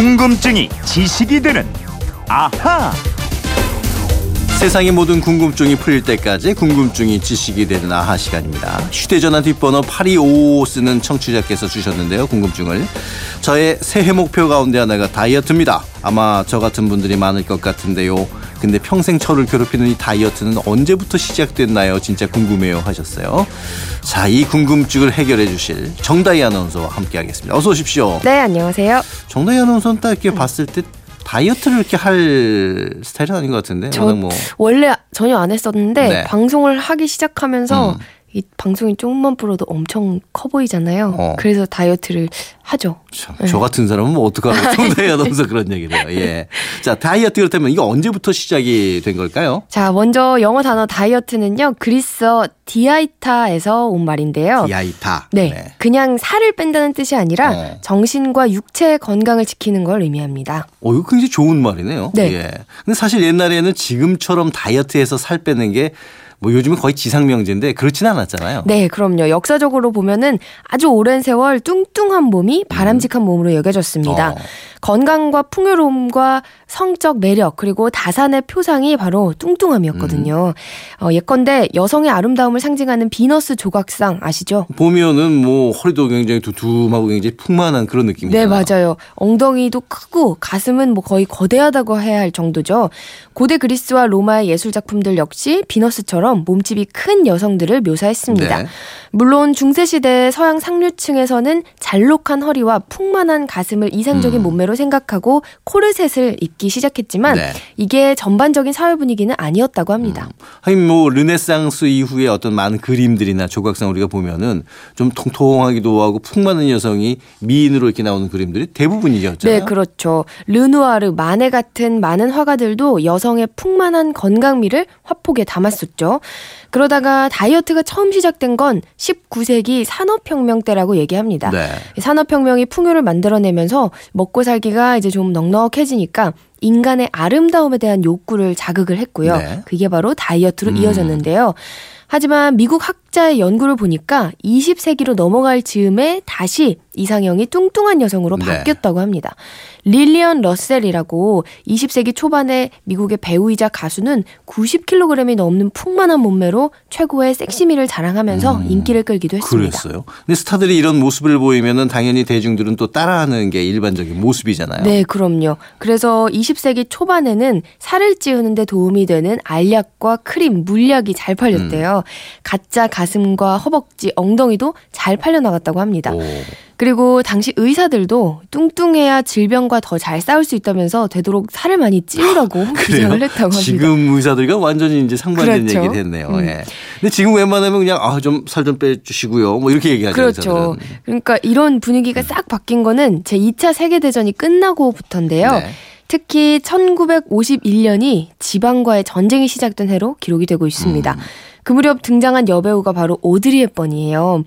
궁금증이 지식이 되는 아하. 세상의 모든 궁금증이 풀릴 때까지 궁금증이 지식이 되는 아하 시간입니다. 휴대전화 뒷번호 8255 쓰는 청취자께서 주셨는데요. 궁금증을. 저의 새해 목표 가운데 하나가 다이어트입니다. 아마 저 같은 분들이 많을 것 같은데요. 근데 평생 저를 괴롭히는 이 다이어트는 언제부터 시작됐나요? 진짜 궁금해요 하셨어요. 자, 이 궁금증을 해결해 주실 정다희 아나운서와 함께 하겠습니다. 어서 오십시오. 네, 안녕하세요. 정다희 아나운서는 딱 이렇게 봤을 때 다이어트를 이렇게 할 스타일은 아닌 것 같은데. 저 워낙 뭐 원래 전혀 안 했었는데 네. 방송을 하기 시작하면서 음. 이 방송이 조금만 불어도 엄청 커 보이잖아요. 어. 그래서 다이어트를 하죠. 참, 저 같은 사람은 뭐 어떡하라고 정다희 아나운서 그런 얘기를 해요. 예. 자, 다이어트 그렇다면 이거 언제부터 시작이 된 걸까요? 자, 먼저 영어 단어 다이어트는요. 그리스어 디아이타에서 온 말인데요. 디아이타. 네, 그냥 살을 뺀다는 뜻이 아니라 어. 정신과 육체의 건강을 지키는 걸 의미합니다. 어, 이거 굉장히 좋은 말이네요. 네. 예. 근데 사실 옛날에는 지금처럼 다이어트해서 살 빼는 게뭐 요즘은 거의 지상명제인데 그렇지는 않았잖아요. 네, 그럼요. 역사적으로 보면은 아주 오랜 세월 뚱뚱한 몸이 바람직한 몸으로 여겨졌습니다. 어. 건강과 풍요로움과 성적 매력 그리고 다산의 표상이 바로 뚱뚱함이었거든요. 음. 어, 예컨대 여성의 아름다움을 상징하는 비너스 조각상 아시죠? 보면은 뭐 허리도 굉장히 두툼하고 굉장히 풍만한 그런 네, 느낌이잖아요. 맞아요. 엉덩이도 크고 가슴은 뭐 거의 거대하다고 해야 할 정도죠. 고대 그리스와 로마의 예술 작품들 역시 비너스처럼 몸집이 큰 여성들을 묘사했습니다. 네. 물론 중세 시대 서양 상류층에서는 잘록한 허리 와 풍만한 가슴을 이상적인 몸매로 생각하고 코르셋을 입기 시작했지만 음. 네. 이게 전반적인 사회 분위기는 아니었다고 합니다. 하긴 뭐 르네상스 이후에 어떤 많은 그림들이나 조각상 우리가 보면은 좀 통통하기도 하고 풍만한 여성이 미인으로 이렇게 나오는 그림들이 대부분이었잖아요. 네, 그렇죠. 르누아르, 마네 같은 많은 화가들도 여성의 풍만한 건강미를 화폭에 담았었죠. 그러다가 다이어트가 처음 시작된 건 19세기 산업혁명 때라고 얘기합니다. 네. 산업혁명 이 풍요를 만들어내면서 먹고 살기가 이제 좀 넉넉해지니까 인간의 아름다움에 대한 욕구를 자극을 했고요. 네. 그게 바로 다이어트로 음. 이어졌는데요. 하지만 미국 학자의 연구를 보니까 20세기로 넘어갈 즈음에 다시 이상형이 뚱뚱한 여성으로 네. 바뀌었다고 합니다. 릴리언 러셀이라고 20세기 초반에 미국의 배우이자 가수는 90kg이 넘는 풍만한 몸매로 최고의 섹시미를 자랑하면서 인기를 끌기도 했습니다. 음. 그랬어요. 근데 스타들이 이런 모습을 보이면은 당연히 대중들은 또 따라하는 게 일반적인 모습이잖아요. 네, 그럼요. 그래서 20 세기 초반에는 살을 찌우는데 도움이 되는 알약과 크림, 물약이 잘 팔렸대요. 가짜 가슴과 허벅지, 엉덩이도 잘 팔려나갔다고 합니다. 오. 그리고 당시 의사들도 뚱뚱해야 질병과 더 잘 싸울 수 있다면서 되도록 살을 많이 찌우라고 주장을 했다고 합니다. 지금 의사들과 완전히 이제 상반된 그렇죠. 얘기를 했네요. 음. 예. 근데 지금 웬만하면 그냥 아 좀 살 좀 빼주시고요. 뭐 이렇게 얘기하죠. 그렇죠. 의사들은. 그러니까 이런 분위기가 싹 바뀐 거는 제 2차 세계 대전이 끝나고부터인데요. 네. 특히 1951년이 지방과의 전쟁이 시작된 해로 기록이 되고 있습니다. 음. 그 무렵 등장한 여배우가 바로 오드리 헵번이에요.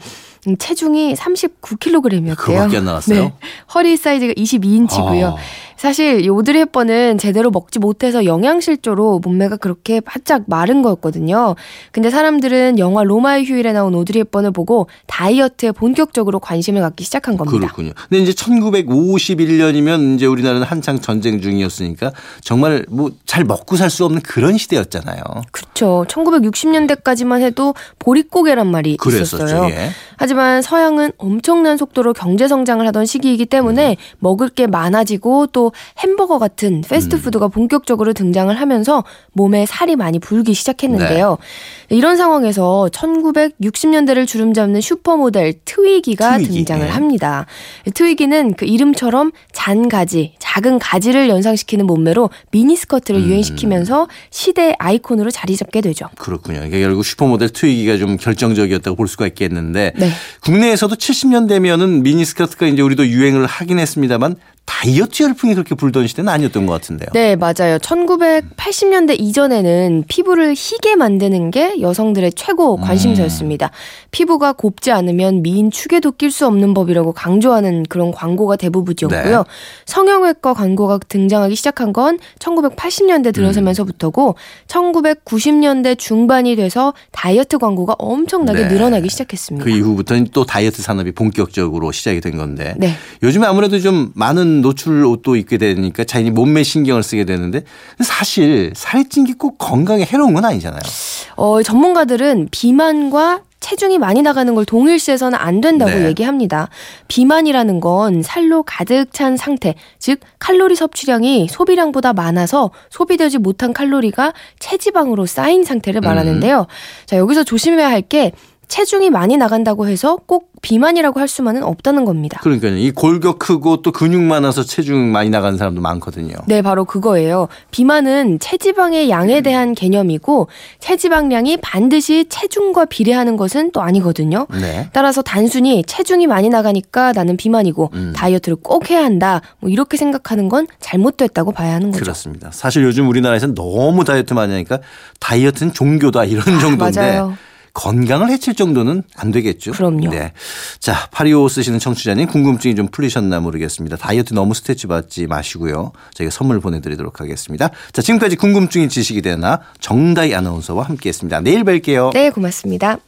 음, 체중이 39kg이었대요. 그거밖에 안 나왔어요? 허리 사이즈가 22인치고요. 아. 사실 이 오드리 헵번은 제대로 먹지 못해서 영양실조로 몸매가 그렇게 바짝 마른 거였거든요. 근데 사람들은 영화 로마의 휴일에 나온 오드리 헵번을 보고 다이어트에 본격적으로 관심을 갖기 시작한 겁니다. 그렇군요. 근데 이제 1951년이면 이제 우리나라는 한창 전쟁 중이었으니까 정말 뭐 잘 먹고 살 수 없는 그런 시대였잖아요. 그렇죠. 1960년대까지만 해도 보릿고개란 말이 그랬었죠. 있었어요. 예. 하지만 서양은 엄청난 속도로 경제 성장을 하던 시기이기 때문에 먹을 게 많아지고 또 햄버거 같은 패스트푸드가 본격적으로 등장을 하면서 몸에 살이 많이 불기 시작했는데요. 이런 상황에서 1960년대를 주름잡는 슈퍼모델 트위기가 트위기, 등장을 예. 합니다. 트위기는 그 이름처럼 잔 가지, 작은 가지를 연상시키는 몸매로 미니스커트를 음. 유행시키면서 시대 아이콘으로 자리 잡게 되죠. 그렇군요. 이게 결국 슈퍼모델 트위기가 좀 결정적이었다고 볼 수가 있겠는데 네. 국내에서도 70년대면은 미니스커트가 이제 우리도 유행을 하긴 했습니다만 다이어트 열풍이 그렇게 불던 시대는 아니었던 것 같은데요. 네, 맞아요. 1980년대 이전에는 피부를 희게 만드는 게 여성들의 최고 관심사였습니다. 피부가 곱지 않으면 미인 축에도 낄 수 없는 법이라고 강조하는 그런 광고가 대부분이었고요. 네. 성형외과 광고가 등장하기 시작한 건 1980년대 들어서면서부터고 1990년대 중반이 돼서 다이어트 광고가 엄청나게 네. 늘어나기 시작했습니다. 그 이후부터는 또 다이어트 산업이 본격적으로 시작이 된 건데 네. 요즘에 아무래도 좀 많은 노출 옷도 입게 되니까 자신이 몸매 신경을 쓰게 되는데 사실 살이 찐 게 꼭 건강에 해로운 건 아니잖아요. 어, 전문가들은 비만과 체중이 많이 나가는 걸 동일시해서는 안 된다고 네. 얘기합니다. 비만이라는 건 살로 가득 찬 상태, 즉 칼로리 섭취량이 소비량보다 많아서 소비되지 못한 칼로리가 체지방으로 쌓인 상태를 말하는데요. 자, 여기서 조심해야 할 게 체중이 많이 나간다고 해서 꼭 비만이라고 할 수만은 없다는 겁니다. 그러니까요. 이 골격 크고 또 근육 많아서 체중 많이 나가는 사람도 많거든요. 네, 바로 그거예요. 비만은 체지방의 양에 대한 개념이고 체지방량이 반드시 체중과 비례하는 것은 또 아니거든요. 네. 따라서 단순히 체중이 많이 나가니까 나는 비만이고 다이어트를 꼭 해야 한다. 뭐 이렇게 생각하는 건 잘못됐다고 봐야 하는 거죠. 그렇습니다. 사실 요즘 우리나라에서는 너무 다이어트 많이 하니까 다이어트는 종교다 이런 정도인데 아, 맞아요. 건강을 해칠 정도는 안 되겠죠. 그럼요. 네. 자, 파리오 쓰시는 청취자님 궁금증이 좀 풀리셨나 모르겠습니다. 다이어트 너무 스트레치 받지 마시고요. 저희가 선물 보내드리도록 하겠습니다. 자, 지금까지 궁금증이 지식이 되나 정다희 아나운서와 함께했습니다. 내일 뵐게요. 네, 고맙습니다.